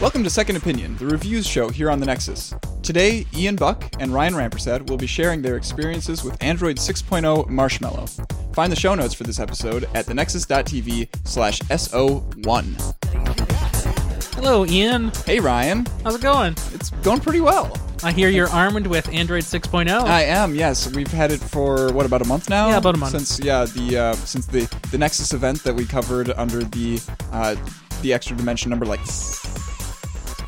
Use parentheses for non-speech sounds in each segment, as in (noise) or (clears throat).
Welcome to Second Opinion, the reviews show here on the Nexus. Today, Ian Buck and Ryan Rampersad will be sharing their experiences with Android 6.0 Marshmallow. Find the show notes for this episode at thenexus.tv slash SO1. Hello, Ian. Hey Ryan, How's it going? it's going pretty well. I hear you're armed with Android 6.0. I am, yes. We've had it for what about a month now? Yeah, about a month. Since yeah, the uh, since the the Nexus event that we covered under the uh, the extra dimension number like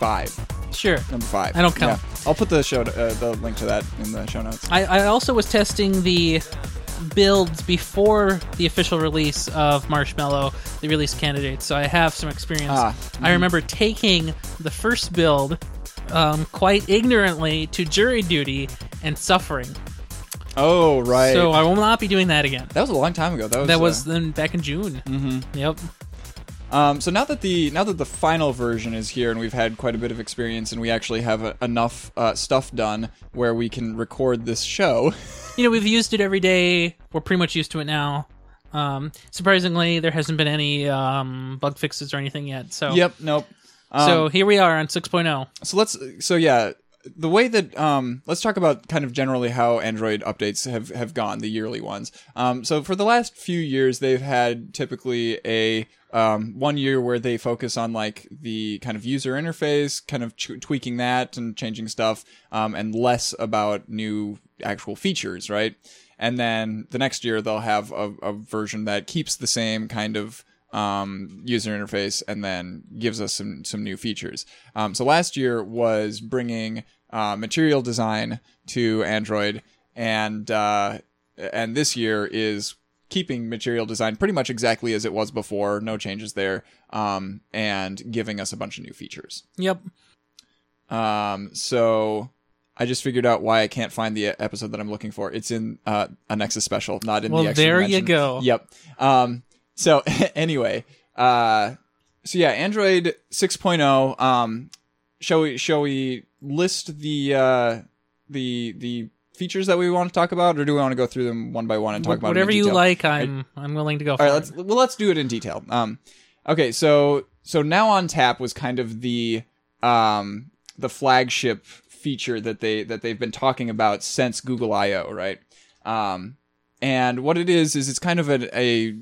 five, sure. number five. I don't count. Yeah. I'll put the show uh, the link to that in the show notes. I, I also was testing the builds before the official release of Marshmallow, the release candidate, so I have some experience. Ah, I remember taking the first build um, quite ignorantly to jury duty and suffering. Oh right. So I will not be doing that again. that was a long time ago. That was That uh, was then back in June. Mm-hmm. Yep. Um, so now that the now that the final version is here and we've had quite a bit of experience and we actually have uh enough uh, stuff done where we can record this show. (laughs) you know, we've used it every day. We're pretty much used to it now. Um, surprisingly, there hasn't been any um, bug fixes or anything yet. So, yep. Nope. Um, so here we are on oh. 6.0. so let's so yeah the way that um let's talk about kind of generally how android updates have have gone the yearly ones um so for the last few years they've had typically a um one year where they focus on like the kind of user interface kind of tweaking that and changing stuff um and less about new actual features right and then the next year they'll have a, a version that keeps the same kind of um, user interface and then gives us some some new features. Um, so last year was bringing uh, material design to Android, and uh, and this year is keeping material design pretty much exactly as it was before, no changes there, um, and giving us a bunch of new features. Yep. Um, so I just figured out why I can't find the episode that I'm looking for. It's in uh, a Nexus special, not in Well, the extra there you go. Yep. Um, so (laughs) anyway, uh, so yeah, Android 6.0. Um, shall we shall we list the uh, the the features that we want to talk about, or do we want to go through them one by one and talk about Whatever you like, I'm I'm willing to go for All right, let's well let's do it in detail. Um, okay, so so now on tap was kind of the um the flagship feature that they that they've been talking about since Google I/O, right? Um, and what it is is it's kind of a, a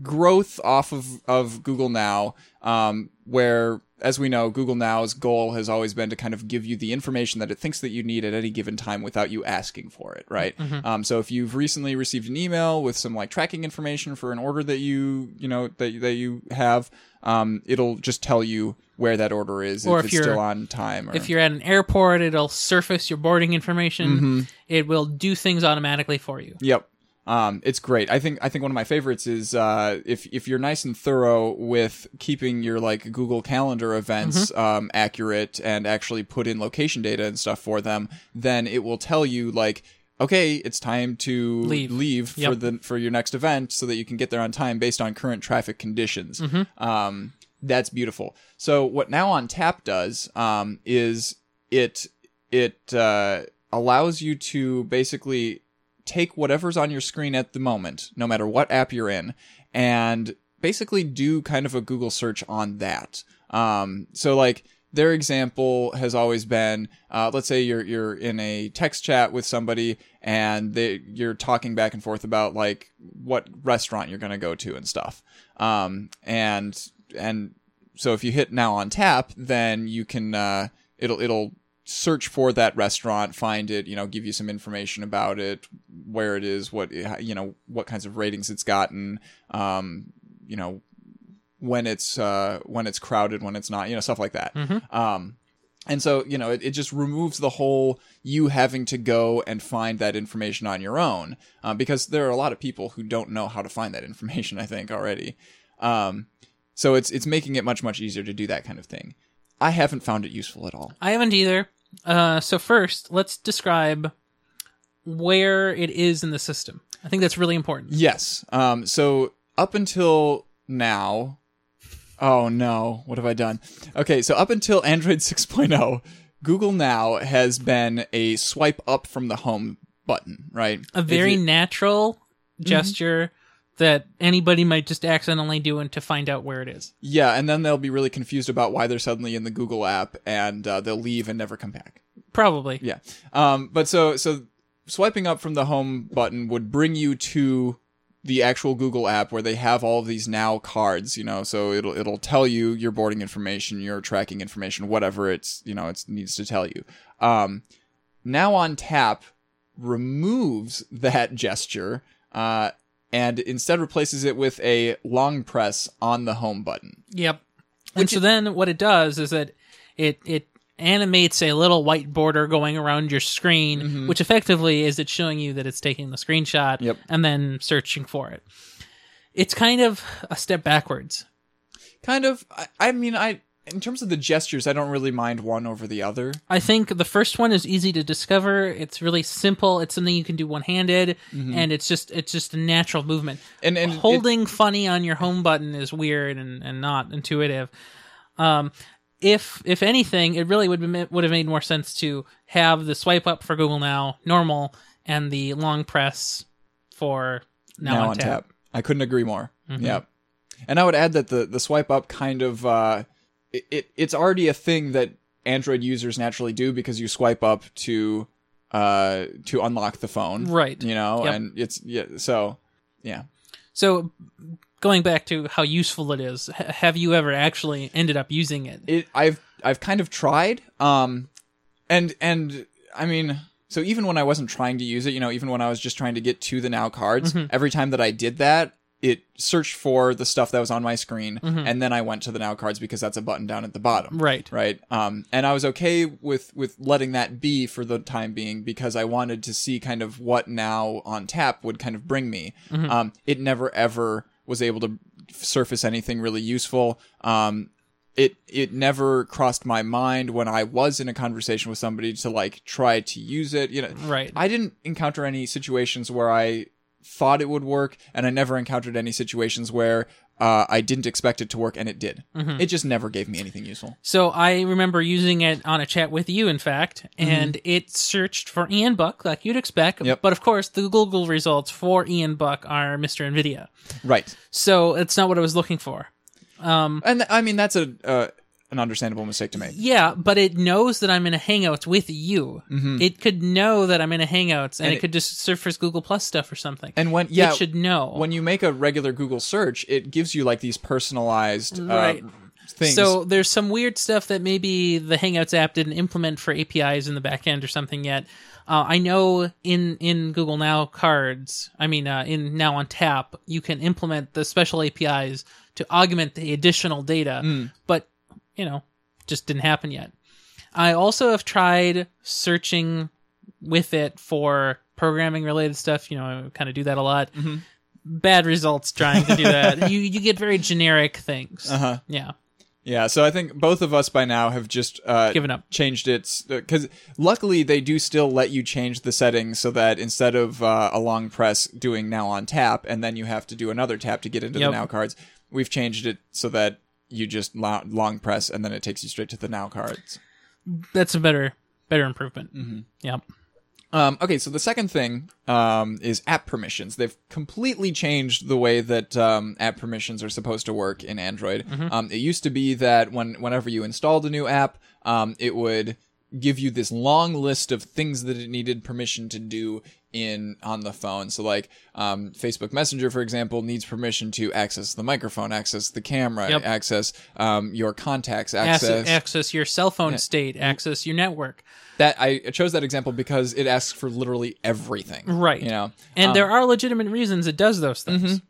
growth off of of Google Now, um, where as we know, Google Now's goal has always been to kind of give you the information that it thinks that you need at any given time without you asking for it, right? Um, so if you've recently received an email with some like tracking information for an order that you you know that that you have, um, it'll just tell you where that order is Or if, if it's still on time. Or, If you're at an airport, it'll surface your boarding information. Mm-hmm. It will do things automatically for you. Yep. Um, it's great. I think I think one of my favorites is uh, if if you're nice and thorough with keeping your like Google Calendar events Mm-hmm. um, accurate and actually put in location data and stuff for them, then it will tell you like, okay, it's time to Leave. for Yep. the for your next event so that you can get there on time based on current traffic conditions. Mm-hmm. Um, that's beautiful. So what now on tap does um, is it it uh, allows you to basically take whatever's on your screen at the moment, no matter what app you're in, and basically do kind of a Google search on that. Um, so like their example has always been, uh, let's say you're you're in a text chat with somebody and they you're talking back and forth about like what restaurant you're gonna go to and stuff. Um, and and so if you hit now on tap, then you can uh, it'll it'll search for that restaurant, find it, you know, give you some information about it, where it is, what you know, what kinds of ratings it's gotten, um, you know, when it's uh, when it's crowded, when it's not, you know, stuff like that. Um, and so, you know, it, it just removes the whole you having to go and find that information on your own, uh, because there are a lot of people who don't know how to find that information. (laughs) I think already. Um, so it's it's making it much much easier to do that kind of thing. I haven't found it useful at all. I haven't either. Uh, so first, let's describe where it is in the system. I think that's really important. Yes. Um, so up until now, oh no, what have I done? Okay, so up until Android (laughs) 6.0, Google Now has been a swipe up from the home button, right? A very you- natural gesture that anybody might just accidentally do and to find out where it is. Yeah, and then they'll be really confused about why they're suddenly in the Google app, and uh, they'll leave and never come back. Probably. Yeah. Um, but so so swiping up from the home button would bring you to the actual Google app where they have all of these now cards, you know, so it'll it'll tell you your boarding information, your tracking information, whatever it's you know it needs to tell you. Um, now on tap removes that gesture uh, and instead replaces it with a long press on the home button. Yep. And so then what it does is that it it animates a little white border going around your screen, mm-hmm. which effectively is it showing you that it's taking the screenshot Yep. and then searching for it. It's kind of a step backwards. Kind of. I, I mean, I in terms of the gestures, I don't really mind one over the other. I think the first one is easy to discover. It's really simple. It's something you can do one handed, and it's just it's just a natural movement. And and it- Holding funny on your home button is weird and, and not intuitive. Um, if if anything, it really would be, would have made more sense to have the swipe up for Google Now normal and the long press for Now, on, tap. I couldn't agree more. Mm-hmm. Yeah. And I would add that the the swipe up kind of uh it, it it's already a thing that Android users naturally do because you swipe up to uh to unlock the phone. Right. You know, Yep. and it's yeah, so yeah. So going back to how useful it is, h- have you ever actually ended up using it? it I've I've kind of tried um and and I mean so even when I wasn't trying to use it, you know, even when I was just trying to get to the now cards, Mm-hmm. every time that I did that, it searched for the stuff that was on my screen Mm-hmm. and then I went to the now cards because that's a button down at the bottom. Right. Right. Um and I was okay with with letting that be for the time being because I wanted to see kind of what now on tap would kind of bring me. Mm-hmm. Um it never ever was able to surface anything really useful. Um it it never crossed my mind when I was in a conversation with somebody to like try to use it. You know, Right. I didn't encounter any situations where I thought it would work, and I never encountered any situations where uh, I didn't expect it to work and it did. Mm-hmm. It just never gave me anything useful. So I remember using it on a chat with you, in fact, and it searched for Ian Buck like you'd expect. Yep. But of course, the Google results for Ian Buck are Mr. Nvidia. Right, So it's not what I was looking for. Um, and I mean that's a uh, an understandable mistake to make. Yeah, but it knows that I'm in a Hangouts with you. It could know that I'm in a Hangouts, and, And it, it- could just surface Google Plus stuff or something. And when yeah, it should know. when you make a regular Google search, it gives you like these personalized uh, Right. things. So there's some weird stuff that maybe the Hangouts app didn't implement for APIs in the back end or something yet. Uh, I know in in Google Now cards, I mean uh, in Now on Tap, you can implement the special APIs to augment the additional data, but you know, just didn't happen yet. I also have tried searching with it for programming related stuff. You know, I kind of do that a lot. Bad results trying to do (laughs) that. you you get very generic things. Uh-huh. Yeah. Yeah, so I think both of us by now have just uh, Given up. changed it because luckily they do still let you change the settings so that instead of uh, a long press doing now on tap and then you have to do another tap to get into Yep. the now cards, we've changed it so that you just lo- long press and then it takes you straight to the now cards. that's a better better improvement. Mm-hmm. Yep. Um, okay, so the second thing um, is app permissions. They've completely changed the way that um, app permissions are supposed to work in Android. Um, it used to be that when whenever you installed a new app, um, it would give you this long list of things that it needed permission to do in on the phone. So like um, Facebook Messenger, for example, needs permission to access the microphone, access the camera, Yep. access um, your contacts, Access, access your cell phone state, access your network. that I chose that example because it asks for literally everything. Right. You know. And there are legitimate reasons it does those things.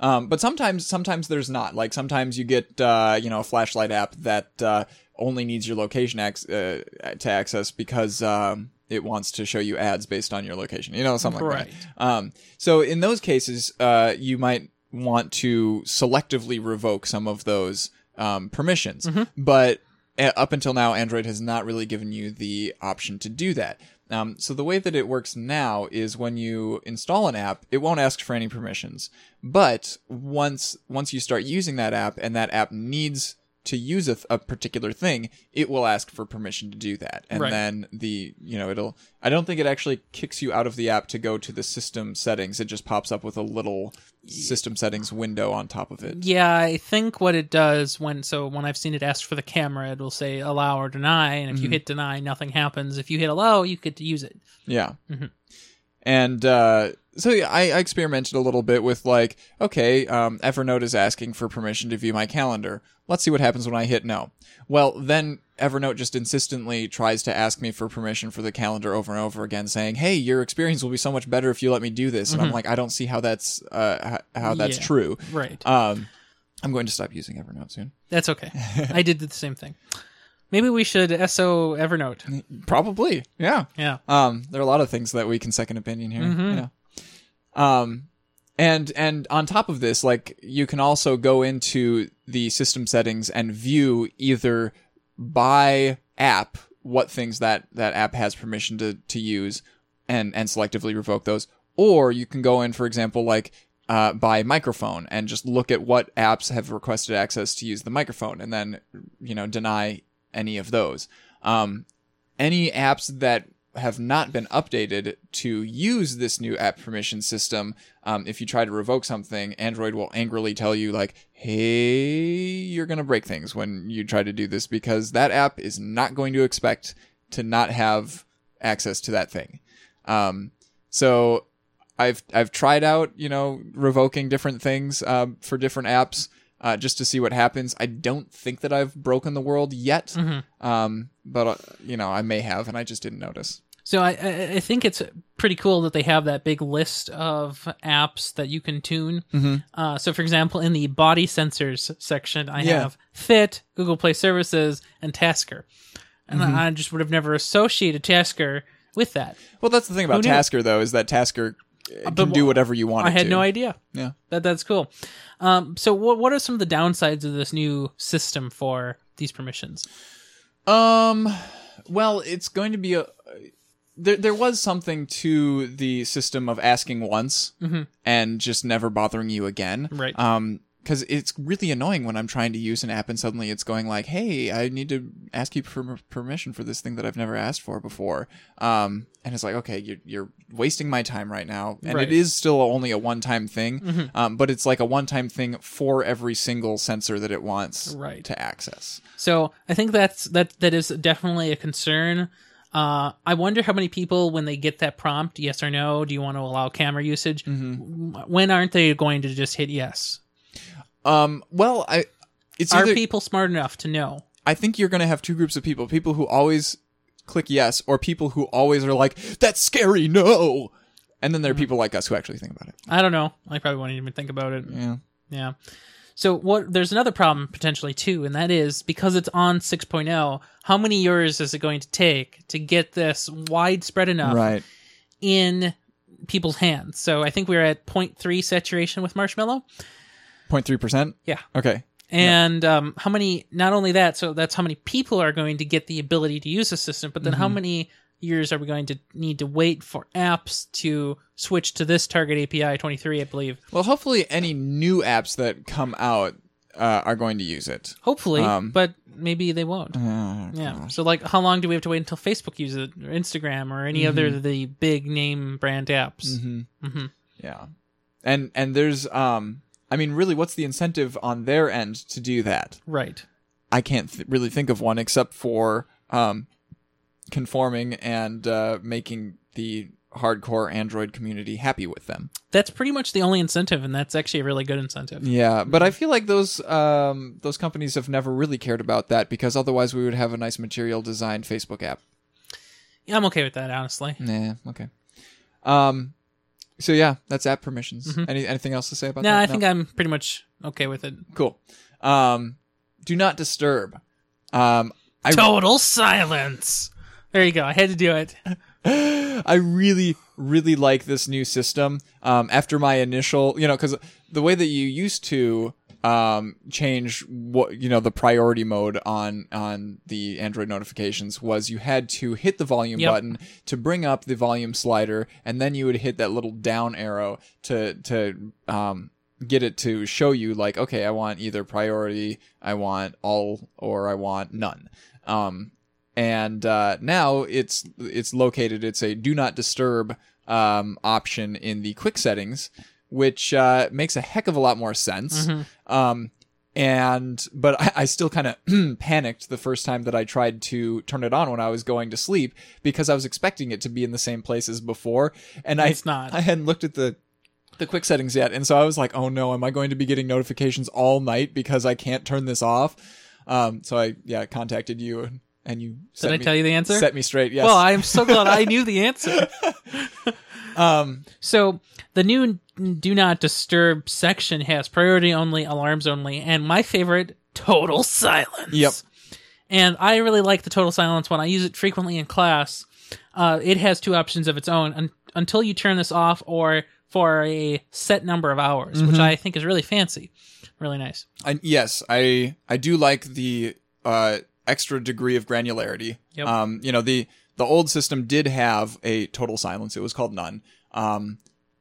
Um, but sometimes sometimes there's not. Like sometimes you get uh, you know a flashlight app that uh, only needs your location ac- uh, to access because um, it wants to show you ads based on your location. You know something like that. Um, so in those cases, uh, you might want to selectively revoke some of those um, permissions. But uh, up until now, Android has not really given you the option to do that. Um, so the way that it works now is when you install an app, it won't ask for any permissions. But once once you start using that app and that app needs to use a, a particular thing, it will ask for permission to do that, and Right. then the you know it'll. I don't think it actually kicks you out of the app to go to the system settings. It just pops up with a little system settings window on top of it. Yeah, I think what it does when so when I've seen it ask for the camera, it'll say allow or deny, and if you hit deny, nothing happens. If you hit allow, you get to use it. Yeah. Mhm. And uh, so yeah, I, I experimented a little bit with like, okay, um, Evernote is asking for permission to view my calendar. Let's see what happens when I hit no. Well, then Evernote just insistently tries to ask me for permission for the calendar over and over again, saying, "Hey, your experience will be so much better if you let me do this." And I'm like, I don't see how that's uh, how that's Yeah. true. Right. Um, I'm going to stop using Evernote soon. That's okay. (laughs) I did the same thing. Maybe we should SO Evernote. Probably, yeah. Yeah. Um, there are a lot of things that we can second opinion here. Mhm. Yeah. Um, and and on top of this, like you can also go into the system settings and view either by app what things that that app has permission to to use, and and selectively revoke those. Or you can go in, for example, like uh, by microphone and just look at what apps have requested access to use the microphone, and then you know deny any of those. Um, any apps that have not been updated to use this new app permission system, um, if you try to revoke something, Android will angrily tell you, like, hey, you're going to break things when you try to do this because that app is not going to expect to not have access to that thing. Um, so I've I've tried out, you know, revoking different things um, for different apps uh, just to see what happens. I don't think that I've broken the world yet, Mm-hmm. um, but uh, you know, I may have, and I just didn't notice. So I, I think it's pretty cool that they have that big list of apps that you can tune. Mhm. Uh, so, for example, in the body sensors section, I Yeah. have Fit, Google Play Services, and Tasker, and Mm-hmm. I just would have never associated Tasker with that. Well, that's the thing about Tasker, though, is that Tasker uh, but can do whatever you want. I had to. no idea. Yeah. That that's cool. Um, so, what what are some of the downsides of this new system for these permissions? Um. Well, it's going to be a. There, there was something to the system of asking once and just never bothering you again. Mm-hmm. Right. Um, because it's really annoying when I'm trying to use an app and suddenly it's going like, "Hey, I need to ask you for permission for this thing that I've never asked for before." Um, and it's like, okay, you're you're wasting my time right now, and Right. it is still only a one-time thing. Um, but it's like a one-time thing for every single sensor that it wants Right. to access. So I think that's that that is definitely a concern. Uh, I wonder how many people, when they get that prompt, yes or no, do you want to allow camera usage? When aren't they going to just hit yes? Um, well, I it's Are either people smart enough to know? I think you're going to have two groups of people: people who always click yes, or people who always are like, "That's scary, no." And then there Mm-hmm. are people like us who actually think about it. I don't know. I probably won't even think about it. Yeah. Yeah. So what? There's another problem potentially too, and that is because it's on 6.0. How many years is it going to take to get this widespread enough Right. in people's hands? So I think we're at 0.3 saturation with Marshmallow. 0.3 percent. Yeah. Okay. And um, how many? Not only that, so that's how many people are going to get the ability to use the system. But then, how many years are we going to need to wait for apps to switch to this Target API 23? I believe. Well, hopefully, any new apps that come out uh, are going to use it. Hopefully, Um, but maybe they won't. Uh, Yeah. So, like, how long do we have to wait until Facebook uses it, or Instagram, or any other of the big name brand apps? mhm. Yeah. And and there's um, I mean, really, what's the incentive on their end to do that? Right. I can't th- really think of one except for um, conforming and uh, making the hardcore Android community happy with them. That's pretty much the only incentive, and that's actually a really good incentive. Yeah, but I feel like those um, those companies have never really cared about that because otherwise we would have a nice material designed Facebook app. Yeah, I'm okay with that, honestly. Yeah, okay. Um, so yeah, that's app permissions. Any anything else to say about that? No. I think I'm pretty much okay with it. cool. Um, do not disturb. Um, I Total silence. There you go. I had to do it. (laughs) I really, really like this new system. Um, after my initial, you know, because the way that you used to um, change what you know the priority mode on on the Android notifications was you had to hit the volume Yep. button to bring up the volume slider, and then you would hit that little down arrow to to um, get it to show you like, okay, I want either priority, I want all, or I want none. Um, and uh, now it's it's located. It's a do not disturb um, option in the quick settings, which uh, makes a heck of a lot more sense. Um, and but I, I still kind of (clears throat) panicked the first time that I tried to turn it on when I was going to sleep because I was expecting it to be in the same place as before, and I not. I hadn't looked at the the quick settings yet, and so I was like, oh no, am I going to be getting notifications all night because I can't turn this off? Um, so I yeah contacted you and, and you Did I me, tell you the answer? set me straight. Yes. Well, I'm so glad I knew the answer. (laughs) um, So the new do not disturb section has priority only, alarms only, and my favorite, total silence. Yep. And I really like the total silence one. I use it frequently in class. Uh, it has two options of its own un- until you turn this off or for a set number of hours, Mm-hmm. which I think is really fancy. Really nice. I, yes, I I do like the uh, extra degree of granularity. Yep. Um, you know the the old system did have a total silence. It was called none. Um,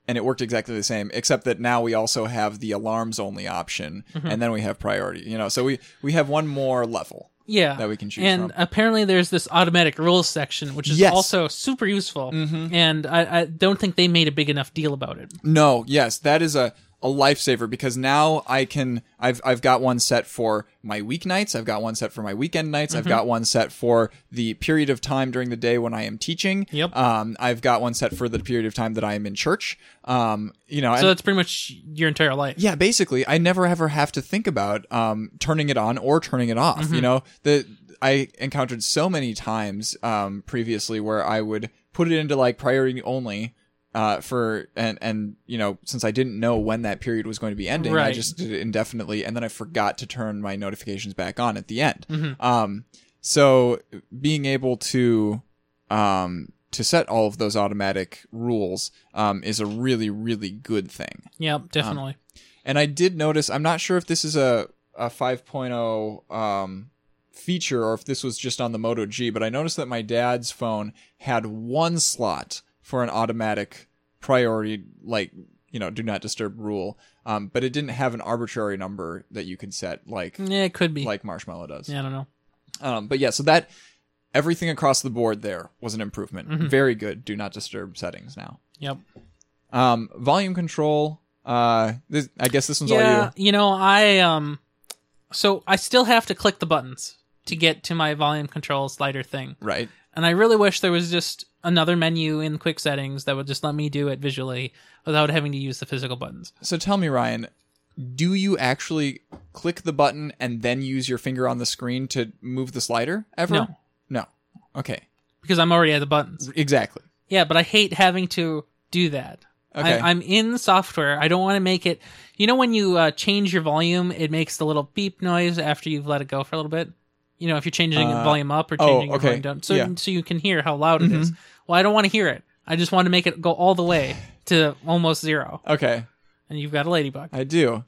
and it worked exactly the same, except that now we also have the alarms only option, Mm-hmm. and then we have priority. You know, so we we have one more level. Yeah. That we can choose and from. apparently there's this automatic rules section, which is Yes. Mm-hmm. also super useful. And I, I don't think they made a big enough deal about it. No, yes, that is a a lifesaver because now I can I've I've got one set for my weeknights, I've got one set for my weekend nights, Mm-hmm. I've got one set for the period of time during the day when I am teaching. Yep. Um I've got one set for the period of time that I am in church. Um you know, So and- that's pretty much your entire life. yeah, basically, I never ever have to think about um, turning it on or turning it off. Mm-hmm. You know, the I encountered so many times um, previously where I would put it into like priority only uh, for and and you know since I didn't know when that period was going to be ending, I just did it indefinitely, and then I forgot to turn my notifications back on at the end. Mm-hmm. Um, so being able to um, to set all of those automatic rules um, is a really really good thing. Yep, definitely. And I did notice, I'm not sure if this is a, a 5.0 um, feature or if this was just on the Moto G, but I noticed that my dad's phone had one slot for an automatic priority, like, you know, do not disturb rule. Um, but it didn't have an arbitrary number that you could set like yeah, it could be. like Marshmallow does. yeah, I don't know. Um, but yeah, so that everything across the board there was an improvement. Mm-hmm. Very good. Do not disturb settings now. Yep. Um, volume control. Uh, this, I guess this one's all you. You know, I um so I still have to click the buttons to get to my volume control slider thing. Right. And I really wish there was just another menu in quick settings that would just let me do it visually without having to use the physical buttons. So tell me, Ryan, do you actually click the button and then use your finger on the screen to move the slider ever? No. No. Okay. Because I'm already at the buttons. Exactly. Yeah, but I hate having to do that. Okay. I, I'm in software. I don't want to make it. You know, when you uh, change your volume, it makes the little beep noise after you've let it go for a little bit. You know, if you're changing the Uh, volume up or oh, changing your okay. volume down, so Yeah. Mm-hmm. so you can hear how loud it is. Well, I don't want to hear it. I just want to make it go all the way to almost zero. Okay. And you've got a ladybug. I do.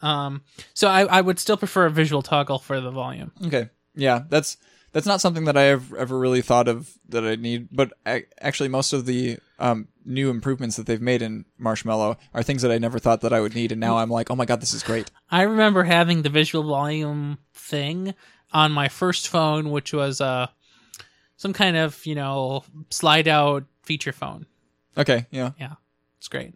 Um, so I, I would still prefer a visual toggle for the volume. Okay. Yeah, that's that's not something that I have ever really thought of that I need. But a- actually, most of the um, new improvements that they've made in Marshmallow are things that I never thought that I would need, and now I'm like, oh my god, this is great. I remember having the visual volume thing on my first phone, which was uh, some kind of you know slide out feature phone. Okay. Yeah. Yeah, it's great.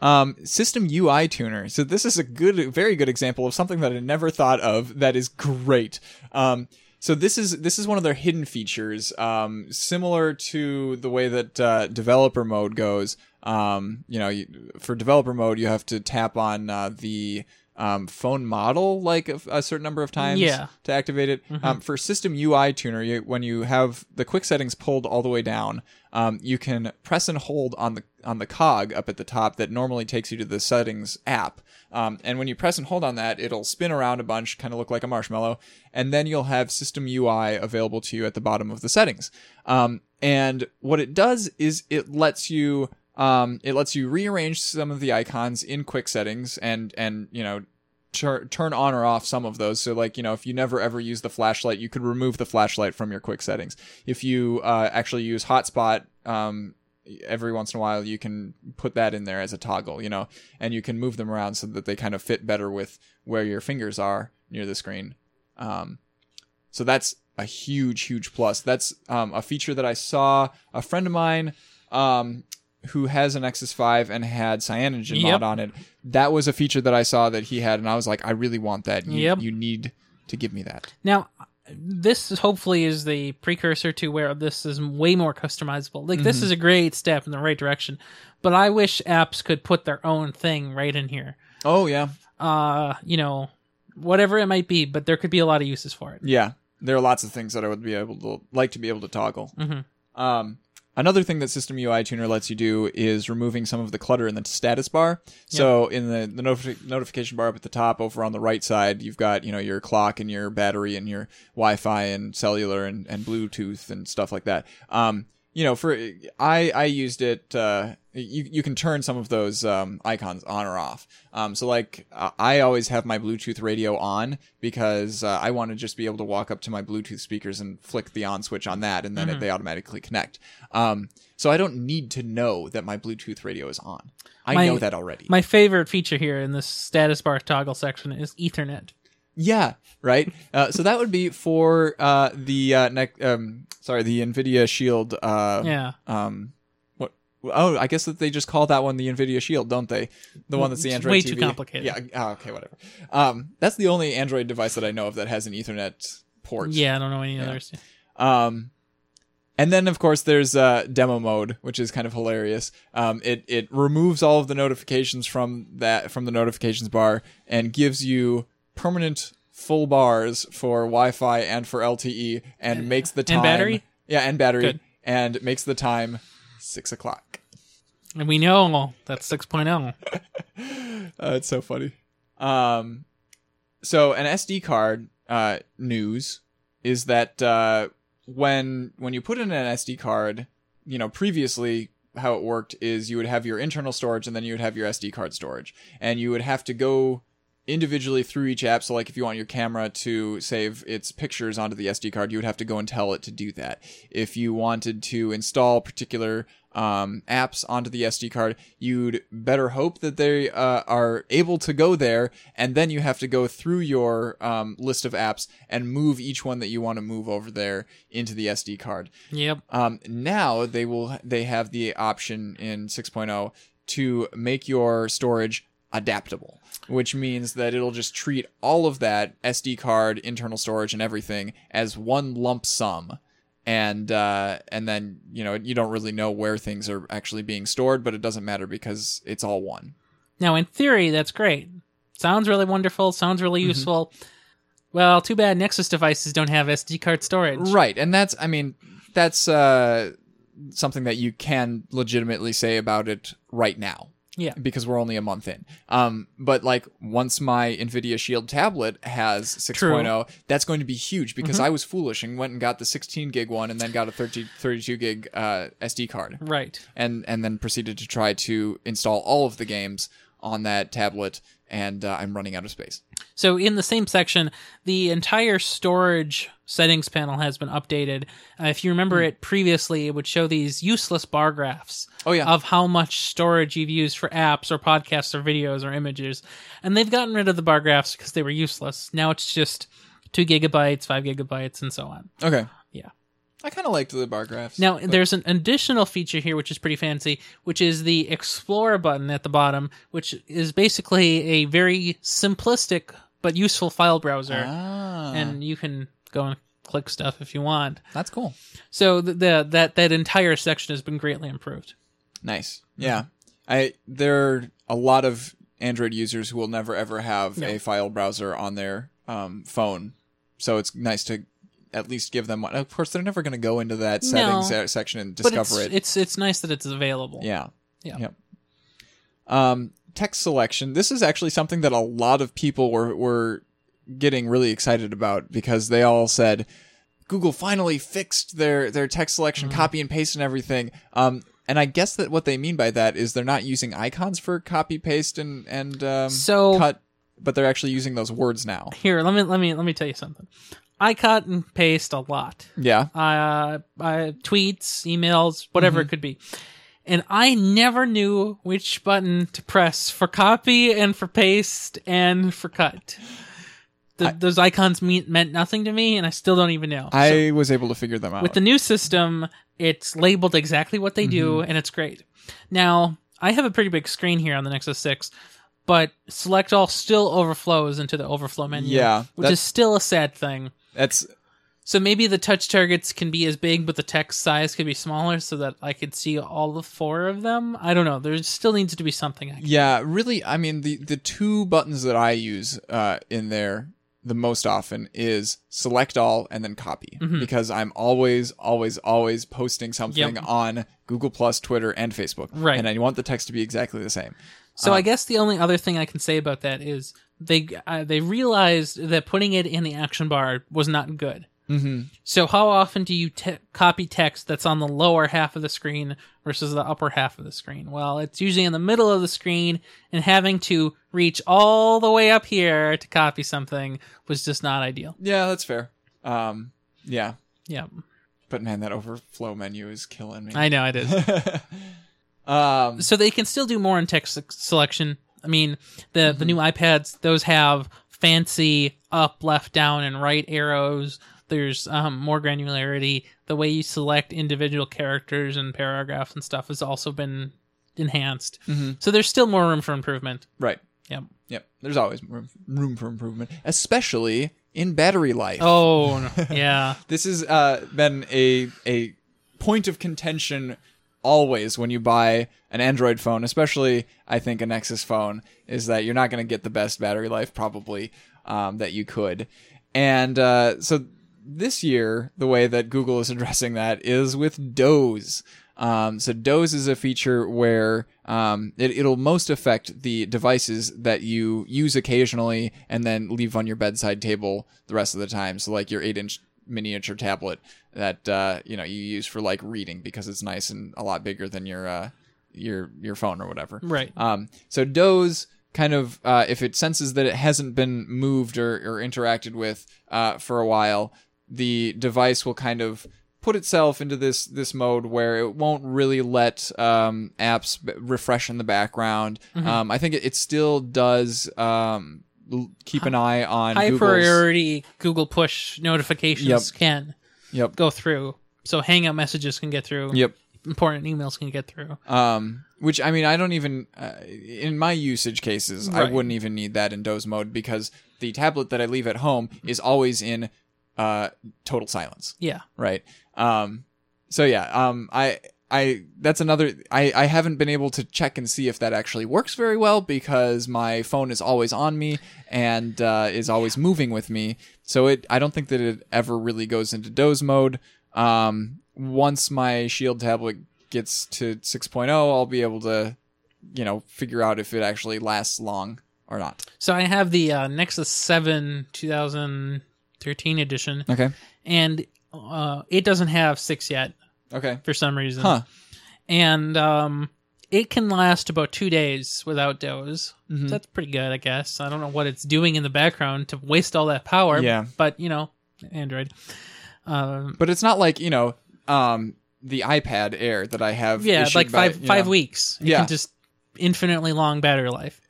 Um, system UI tuner. So this is a good, very good example of something that I never thought of. That is great. Um, so this is this is one of their hidden features, um, similar to the way that uh, developer mode goes. Um, you know, you, for developer mode, you have to tap on uh, the um, phone model like a, a certain number of times Yeah. to activate it. Um, for system UI tuner, you, when you have the quick settings pulled all the way down, um, you can press and hold on the on the cog up at the top that normally takes you to the settings app. Um, and when you press and hold on that, it'll spin around a bunch, kind of look like a marshmallow, and then you'll have system UI available to you at the bottom of the settings. Um, and what it does is it lets you um, it lets you rearrange some of the icons in quick settings and and you know tur- turn on or off some of those. So like you know if you never ever use the flashlight, you could remove the flashlight from your quick settings. If you uh, actually use hotspot um, every once in a while you can put that in there as a toggle, you know, and you can move them around so that they kind of fit better with where your fingers are near the screen. Um, so that's a huge, huge plus. That's um, a feature that I saw a friend of mine um, who has an Nexus 5 and had Cyanogen Yep. mod on it. That was a feature that I saw that he had, and I was like, I really want that. You, Yep. you need to give me that. Now, this is hopefully is the precursor to where this is way more customizable. Like this is a great step in the right direction, but I wish apps could put their own thing right in here. Oh, yeah. Uh, you know, whatever it might be, but there could be a lot of uses for it. Yeah, there are lots of things that I would be able to like to be able to toggle. Mhm. Um, another thing that System UI Tuner lets you do is removing some of the clutter in the status bar. So in the the notifi- notification bar up at the top, over on the right side, you've got you know your clock and your battery and your Wi-Fi and cellular and, and Bluetooth and stuff like that. Um, you know, for I I used it. Uh, you you can turn some of those um, icons on or off. Um, so like uh, I always have my Bluetooth radio on because uh, I want to just be able to walk up to my Bluetooth speakers and flick the on switch on that, and then it, they automatically connect. Um, so I don't need to know that my Bluetooth radio is on. I My- know that already. My favorite feature here in this status bar toggle section is Ethernet. Yeah, right. Uh, so that would be for uh, the uh, nec- um, sorry, the Nvidia Shield. Uh, Yeah. Um, what? Oh, I guess that they just call that one the Nvidia Shield, don't they? The one that's the It's Android. way TV. too complicated. Yeah. oh, okay. Whatever. Um, that's the only Android device that I know of that has an Ethernet port. Yeah, I don't know any others. Um, and then of course there's uh, demo mode, which is kind of hilarious. Um, it it removes all of the notifications from that from the notifications bar and gives you permanent full bars for Wi-Fi and for LTE, and makes the time and battery? Yeah, and battery, Good. and makes the time six o'clock. And we know that's oh. 6.0. (laughs) Uh, it's so funny. Um, so an SD card uh, news is that uh, when when you put in an SD card, you know previously how it worked is you would have your internal storage and then you would have your SD card storage, and you would have to go individually through each app. So like if you want your camera to save its pictures onto the SD card, you would have to go and tell it to do that. If you wanted to install particular um, apps onto the SD card, you'd better hope that they uh, are able to go there, and then you have to go through your um, list of apps and move each one that you want to move over there into the SD card. Yep. Um, now they will they have the option in 6.0 to make your storage adaptable, which means that it'll just treat all of that SD card, internal storage, and everything as one lump sum. And uh, and then you know you don't really know where things are actually being stored, but it doesn't matter because it's all one. Now, in theory, that's great. Sounds really wonderful. Sounds really Mm-hmm. useful. Well, too bad Nexus devices don't have SD card storage. Right, and that's I mean that's uh, something that you can legitimately say about it right now. Yeah. because we're only a month in. Um, but like once my Nvidia Shield tablet has 6.0, that's going to be huge because Mm-hmm. I was foolish and went and got the 16 gig one and then got a 30, 32 gig uh, SD card Right. and and then proceeded to try to install all of the games on that tablet and uh, I'm running out of space. So in the same section, the entire storage settings panel has been updated. Uh, if you remember Hmm. it previously, it would show these useless bar graphs Oh yeah. of how much storage you've used for apps or podcasts or videos or images. And they've gotten rid of the bar graphs because they were useless. Now it's just two gigabytes, five gigabytes, and so on. okay. Yeah. I kind of liked the bar graphs. Now, but- there's an additional feature here which is pretty fancy, which is the Explore button at the bottom, which is basically a very simplistic but useful file browser. ah, And you can go and click stuff if you want. that's cool. So the, the that that entire section has been greatly improved. Nice. Yeah. I there are a lot of Android users who will never ever have No. a file browser on their um, phone. So it's nice to at least give them one. Of course, they're never going to go into that settings No. section and discover it's, it. it's it's nice that it's available. Yeah. Yeah. Yep. Um, text selection. This is actually something that a lot of people were were getting really excited about because they all said Google finally fixed their their text selection, Mm-hmm. copy and paste, and everything. Um, and I guess that what they mean by that is they're not using icons for copy, paste, and and um, So- cut, but they're actually using those words now. Here, let me let me let me tell you something. I cut and paste a lot. Yeah. uh, uh, tweets, emails, whatever Mm-hmm. it could be. and I never knew which button to press for copy and for paste and for cut. The, those icons mean, meant nothing to me, and I still don't even know. So I was able to figure them out. with the new system, it's labeled exactly what they do, Mm-hmm. and it's great. Now, I have a pretty big screen here on the Nexus 6, but select all still overflows into the overflow menu. Yeah, Which is still a sad thing. That's So maybe the touch targets can be as big, but the text size could be smaller so that I could see all the four of them. I don't know. There still needs to be something. I yeah, really. I mean, the the two buttons that I use uh, in there the most often is select all and then copy because I'm always, always, always posting something Yep. on Google Plus, Twitter, and Facebook, Right. And I want the text to be exactly the same. So I guess the only other thing I can say about that is they uh, they realized that putting it in the action bar was not good. Mm-hmm. So how often do you te- copy text that's on the lower half of the screen versus the upper half of the screen? Well, it's usually in the middle of the screen, and having to reach all the way up here to copy something was just not ideal. Yeah, that's fair. Um, yeah, Yeah, but man, that overflow menu is killing me. I know it is. (laughs) um, so they can still do more in text selection. I mean, the the new iPads those have fancy up, left, down, and right arrows. There's um, more granularity. The way you select individual characters and paragraphs and stuff has also been enhanced. So there's still more room for improvement. right. Yep. Yep. There's always room, room for improvement, especially in battery life. Oh (laughs) yeah. This has uh, been a a point of contention always when you buy an Android phone, especially I think a Nexus phone, is that you're not going to get the best battery life probably um, that you could. And uh, so this year, the way that Google is (laughs) addressing that is with Doze. Um, so Doze is a feature where um, it, it'll most affect the devices that you use occasionally and then leave on your bedside table the rest of the time. So like your eight-inch miniature tablet that uh, you know you use for like reading because it's nice and a lot bigger than your uh, your your phone or whatever. Right. Um, so Doze kind of uh, if it senses that it hasn't been moved or, or interacted with uh, for a while, the device will kind of put itself into this this mode where it won't really let um, apps b- refresh in the background. Um, I think it, it still does um, l- keep an eye on High Google's- priority Google push notifications Yep. can Yep. go through. So Hangout messages can get through. Yep. Important emails can get through. Um, which I mean, I don't even uh, in my usage cases, I wouldn't even need that in Doze mode because the tablet that I leave at home is always in uh, total silence, Yeah. right? Um, so yeah, um, I. I that's another I, I haven't been able to check and see if that actually works very well because my phone is always on me and uh, is always moving with me. So it I don't think that it ever really goes into doze mode. Um, once my Shield tablet gets to 6.0, I'll be able to you know figure out if it actually lasts long or not. So I have the uh, Nexus 7 2013 edition, Okay. and uh, it doesn't have 6 yet Okay. for some reason. Huh. And um, it can last about two days without doze. Mhm. That's pretty good, I guess. I don't know what it's doing in the background to waste all that power. Yeah. But, you know, Android. Um, But it's not like you know um the iPad Air that I have. yeah, like five you five know, weeks. It Yeah. can just infinitely long battery life.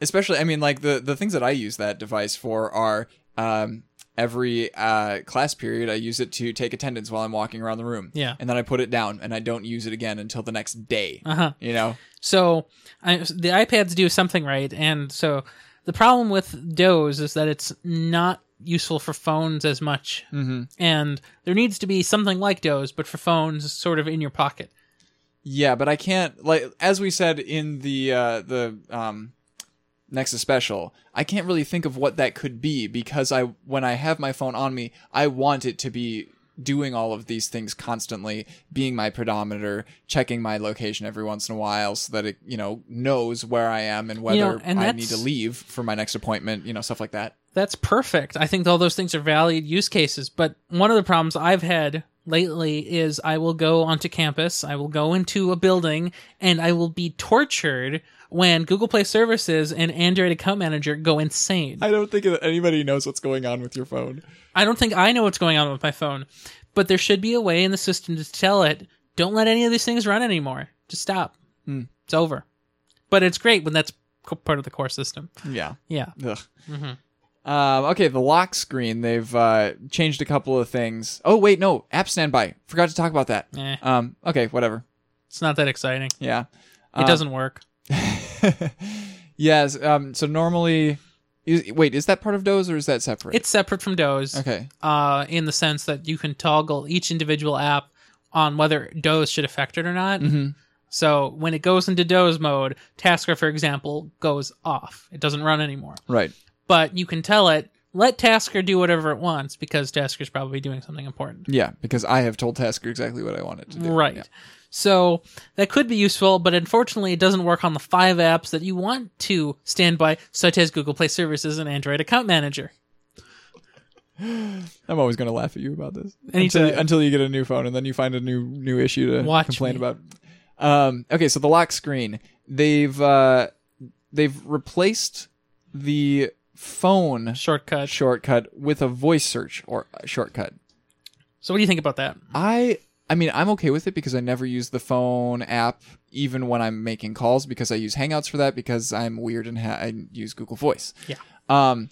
especially i mean like the the things that i use that device for are um every uh class period i use it to take attendance while i'm walking around the room Yeah. and then i put it down and i don't use it again until the next day Uh huh. you know So I, the iPads do something right, and so the problem with Doze is that it's not useful for phones as much, mm-hmm. and there needs to be something like Doze, but for phones, sort of in your pocket. yeah but i can't like as we said in the uh the um Nexus Special, I can't really think of what that could be because I when I have my phone on me, I want it to be doing all of these things constantly, being my pedometer, checking my location every once in a while so that it, you know, knows where I am and whether know, and I need to leave for my next appointment, you know, stuff like that. That's perfect. I think all those things are valid use cases. But one of the problems I've had lately is I will go onto campus, I will go into a building, and I will be tortured when Google Play Services and Android Account Manager go insane. I don't think that anybody knows what's going on with your phone. I don't think I know what's going on with my phone, but there should be a way in the system to tell it don't let any of these things run anymore. Just stop. Hmm. It's over. But it's great when that's part of the core system. Yeah. Yeah. Ugh. Mhm. Um, okay, the lock screen. They've uh, changed a couple of things. Oh wait, no, app standby. Forgot to talk about that. Eh, Um, okay, whatever. it's not that exciting. Yeah. It Um, doesn't work. (laughs) (laughs) yes. Um. So normally, is, wait, is that part of Doze or is that separate? It's separate from Doze. okay. uh, in the sense that you can toggle each individual app on whether Doze should affect it or not. Mm-hmm. So when it goes into Doze mode, Tasker, for example, goes off. It doesn't run anymore. Right. But you can tell it, let Tasker do whatever it wants because Tasker's probably doing something important. Yeah, because I have told Tasker exactly what I wanted to do. Right. Yeah. So that could be useful, but unfortunately, it doesn't work on the five apps that you want to stand by, such as Google Play Services and Android Account Manager. I'm always going to laugh at you about this until, until you get a new phone and then you find a new new issue to Watch complain me. about. Um, okay, so the lock screen. They've uh, they've replaced the phone Shortcut. shortcut with a voice search or shortcut. So what do you think about that? I I mean I'm okay with it because I never use the phone app even when I'm making calls because I use Hangouts for that because I'm weird and ha- I use Google Voice. Yeah. Um,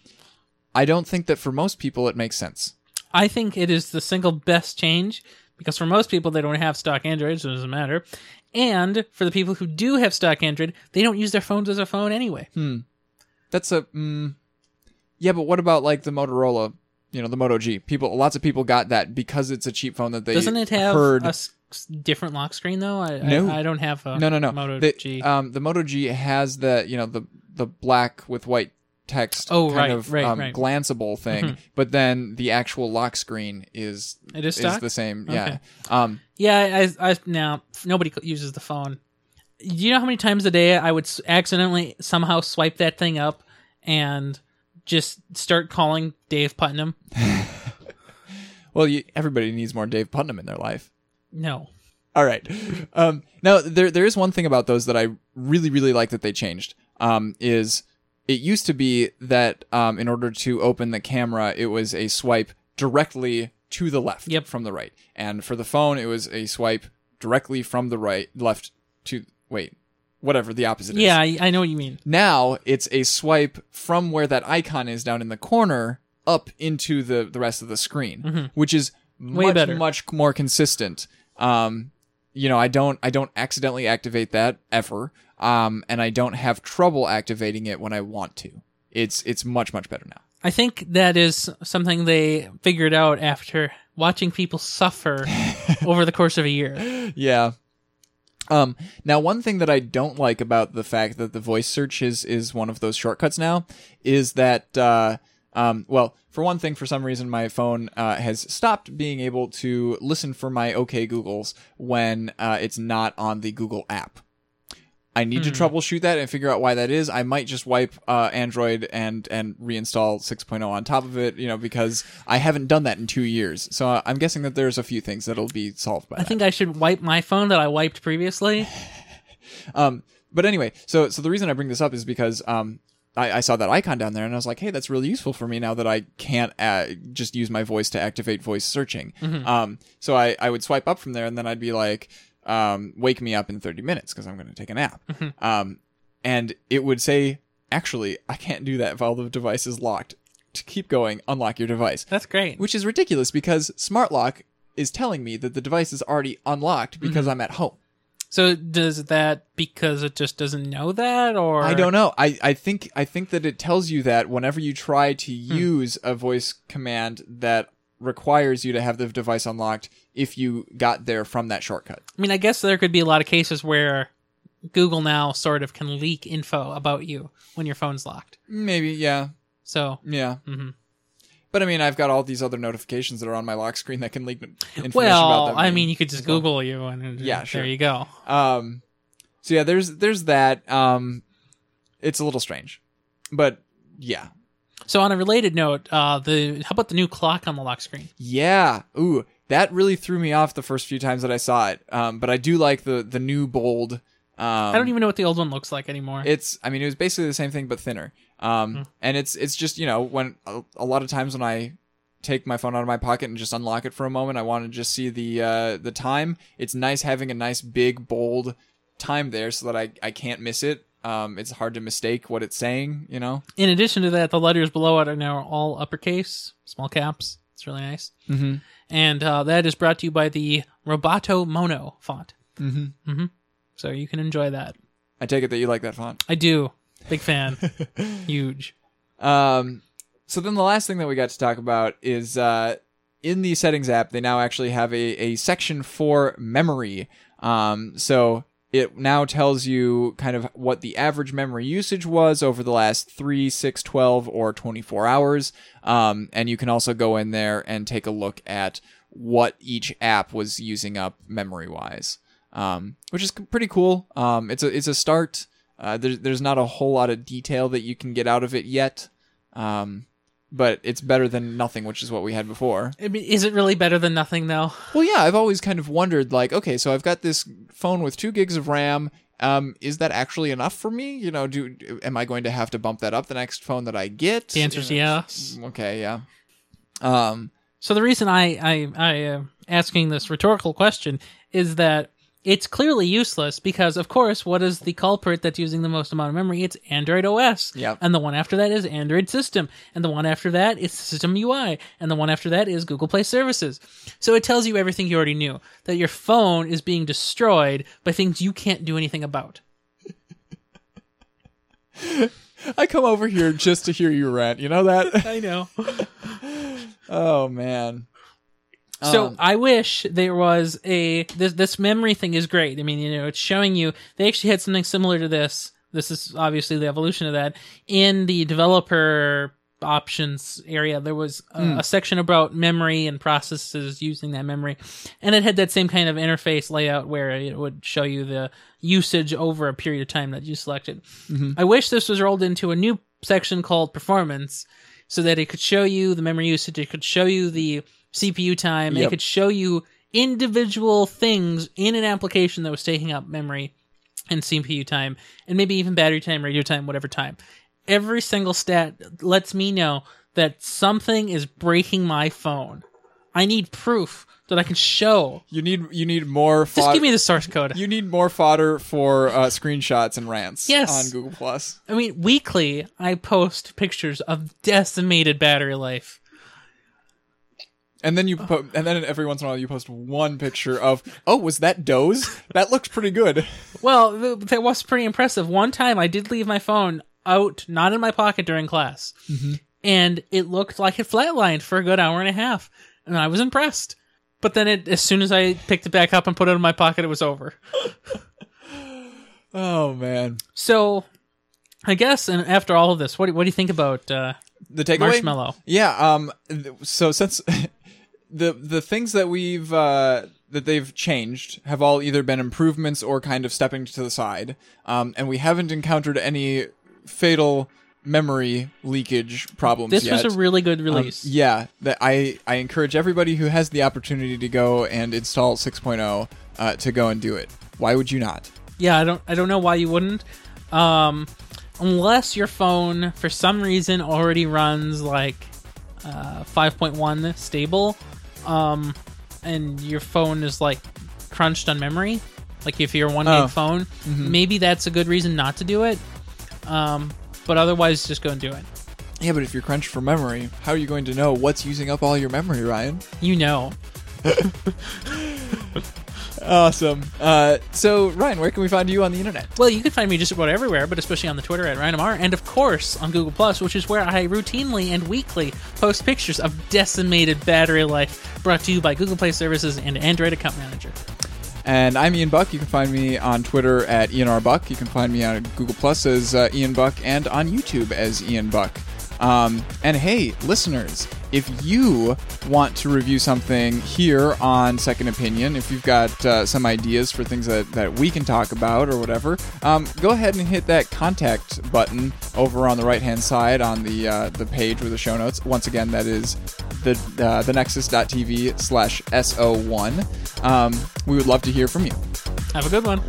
I don't think that for most people it makes sense. I think it is the single best change because for most people they don't have stock Android, so it doesn't matter. And for the people who do have stock Android, they don't use their phones as a phone anyway. Hmm. That's a mm, yeah, but what about like the Motorola? You know, the Moto G. People, lots of people got that because it's a cheap phone that they Doesn't it have heard. a s- different lock screen though? I, No. I, I don't have a no, no, no. Moto the, G. Um, the Moto G has the you know the the black with white text Oh, kind right, of right, um, right. glanceable (laughs) thing, Mhm. but then the actual lock screen is It is is the same. Yeah. Um. yeah, I, I now nobody uses the phone. Do you know how many times a day I would accidentally somehow swipe that thing up and just start calling Dave Putnam? (laughs) Well, you, everybody needs more Dave Putnam in their life. No. All right. Um, now there there is one thing about those that I really really like that they changed. Um, is it used to be that um, in order to open the camera, it was a swipe directly to the left Yep. from the right, and for the phone, it was a swipe directly from the right left to wait whatever the opposite is. Yeah, I, I know what you mean. Now it's a swipe from where that icon is down in the corner up into the the rest of the screen, which is Mm-hmm. Way much better. much more consistent. Um, you know, I don't I don't accidentally activate that ever, um, and I don't have trouble activating it when I want to. It's it's much much better now. I think that is something they figured out after watching people suffer (laughs) over the course of a year. Yeah. Um, now, one thing that I don't like about the fact that the voice search is is one of those shortcuts now is that, uh, um, well, for one thing, for some reason, my phone uh, has stopped being able to listen for my OK Googles when uh, it's not on the Google app. I need to troubleshoot that and figure out why that is. I might just wipe uh, Android and and reinstall 6.0 on top of it, you know, because I haven't done that in two years. So uh, I'm guessing that there's a few things that'll be solved by I that. think I should wipe my phone that I wiped previously. (laughs) Um, but anyway, so so the reason I bring this up is because um, I, saw that icon down there and I was like, hey, that's really useful for me now that I can't uh, just use my voice to activate voice searching. Um, so I I would swipe up from there and then I'd be like, um, wake me up in 30 minutes because I'm going to take a nap. Um, and it would say, actually, I can't do that while the device is locked. To keep going, unlock your device That's great. which is ridiculous because smart lock is telling me that the device is already unlocked because Mm-hmm. I'm at home. So does that because it just doesn't know that, or I don't know. I, I think I think that it tells you that whenever you try to Hmm. use a voice command that requires you to have the device unlocked if you got there from that shortcut. I mean, I guess there could be a lot of cases where Google now sort of can leak info about you when your phone's locked. Maybe, yeah. So Yeah. Mhm. But I mean, I've got all these other notifications that are on my lock screen that can leak information about well, them. I mean, you could just Google you, and Yeah, there you go. Um, so yeah, there's there's that. Um, it's a little strange, but yeah, So on a related note, uh, the how about the new clock on the lock screen? yeah. Ooh, that really threw me off the first few times that I saw it. Um, but I do like the the new bold. Um, I don't even know what the old one looks like anymore. It's I mean it was basically the same thing but thinner. Um, Hmm. and it's it's just you know when a, a lot of times when I take my phone out of my pocket and just unlock it for a moment. I want to just see the uh, the time. It's nice having a nice big bold time there so that I I can't miss it. Um, it's hard to mistake what it's saying. You know. In addition to that, the letters below it are now all uppercase, small caps. It's really nice. Mm-hmm. And uh, that is brought to you by the Roboto Mono font. Mm-hmm. Mm-hmm. So you can enjoy that. I take it that you like that font. I do. Big fan. (laughs) Huge. Um, so then the last thing that we got to talk about is uh, in the settings app, they now actually have a, a section for memory. Um, so it now tells you kind of what the average memory usage was over the last 3, 6, 12, or 24 hours. Um, and you can also go in there and take a look at what each app was using up memory wise, um, which is pretty cool. Um, it's a it's a start. Uh, there's there's not a whole lot of detail that you can get out of it yet, um, but it's better than nothing, which is what we had before. I mean, is it really better than nothing, though? Well, yeah, I've always kind of wondered, like, okay, so I've got this phone with two gigs of RAM. Um, is that actually enough for me? You know, do am I going to have to bump that up the next phone that I get? The answer is You know, yes. Okay, yeah. Um, So the reason I I I uh, asking this rhetorical question is that it's clearly useless because of course what is the culprit that's using the most amount of memory? It's Android OS. Yep. And the one after that is Android System, and the one after that is System UI, and the one after that is Google Play Services. So it tells you everything you already knew that your phone is being destroyed by things you can't do anything about. (laughs) I come over here just to hear you rant. You know that? (laughs) I know. (laughs) oh man. So Um, I wish there was a this this memory thing is great. I mean, you know, it's showing you they actually had something similar to this. This is obviously the evolution of that in the developer options area. There was a, Hmm. a section about memory and processes using that memory, and it had that same kind of interface layout where it would show you the usage over a period of time that you selected. Mm-hmm. I wish this was rolled into a new section called performance so that it could show you the memory usage, it could show you the CPU time, Yep. it could show you individual things in an application that was taking up memory and CPU time, and maybe even battery time, radio time, whatever time. Every single stat lets me know that something is breaking my phone. I need proof that I can show. you need you need more. Just give me the source code. You need more fodder for uh, screenshots and rants. Yes. on Google Plus. I mean, weekly I post pictures of decimated battery life. And then you po- and then every once in a while you post one picture of oh was that Doze? That looks pretty good. (laughs) Well, th- that was pretty impressive. One time I did leave my phone out, not in my pocket during class, and it looked like it flatlined for a good hour and a half, and I was impressed. But then, it, as soon as I picked it back up and put it in my pocket, it was over. (laughs) Oh man, So, I guess, and after all of this, what do, what do you think about uh, the takeaway. Marshmallow? Yeah. Um. th- So since (laughs) the the things that we've uh, that they've changed have all either been improvements or kind of stepping to the side, um, and we haven't encountered any fatal memory leakage problems This yet. was a really good Um, release. yeah, that I I encourage everybody who has the opportunity to go and install 6.0 uh, to go and do it. Why would you not? Yeah, I don't I don't know why you wouldn't. Um unless your phone for some reason already runs like uh 5.1 stable um and your phone is like crunched on memory, like if you're a 1 gig Oh. phone, maybe that's a good reason not to do it. Um but otherwise just go and do it. Yeah, but if you're crunched for memory, how are you going to know what's using up all your memory, Ryan? You know. (laughs) Awesome. Uh, so, Ryan, where can we find you on the internet? Well, you can find me just about everywhere, but especially on the Twitter at RyanMR, and of course on Google Plus, which is where I routinely and weekly post pictures of decimated battery life, brought to you by Google Play Services and Android Account Manager. And I'm Ian Buck. You can find me on Twitter at Ian R. Buck. You can find me on Google Plus as uh, Ian Buck and on YouTube as Ian Buck. Um, and hey, listeners, if you want to review something here on Second Opinion, if you've got uh, some ideas for things that, that we can talk about or whatever, um, go ahead and hit that contact button over on the right hand side on the uh, the page with the show notes. Once again, that is the uh, the nexus.tv slash so1 um, we would love to hear from you Have a good one.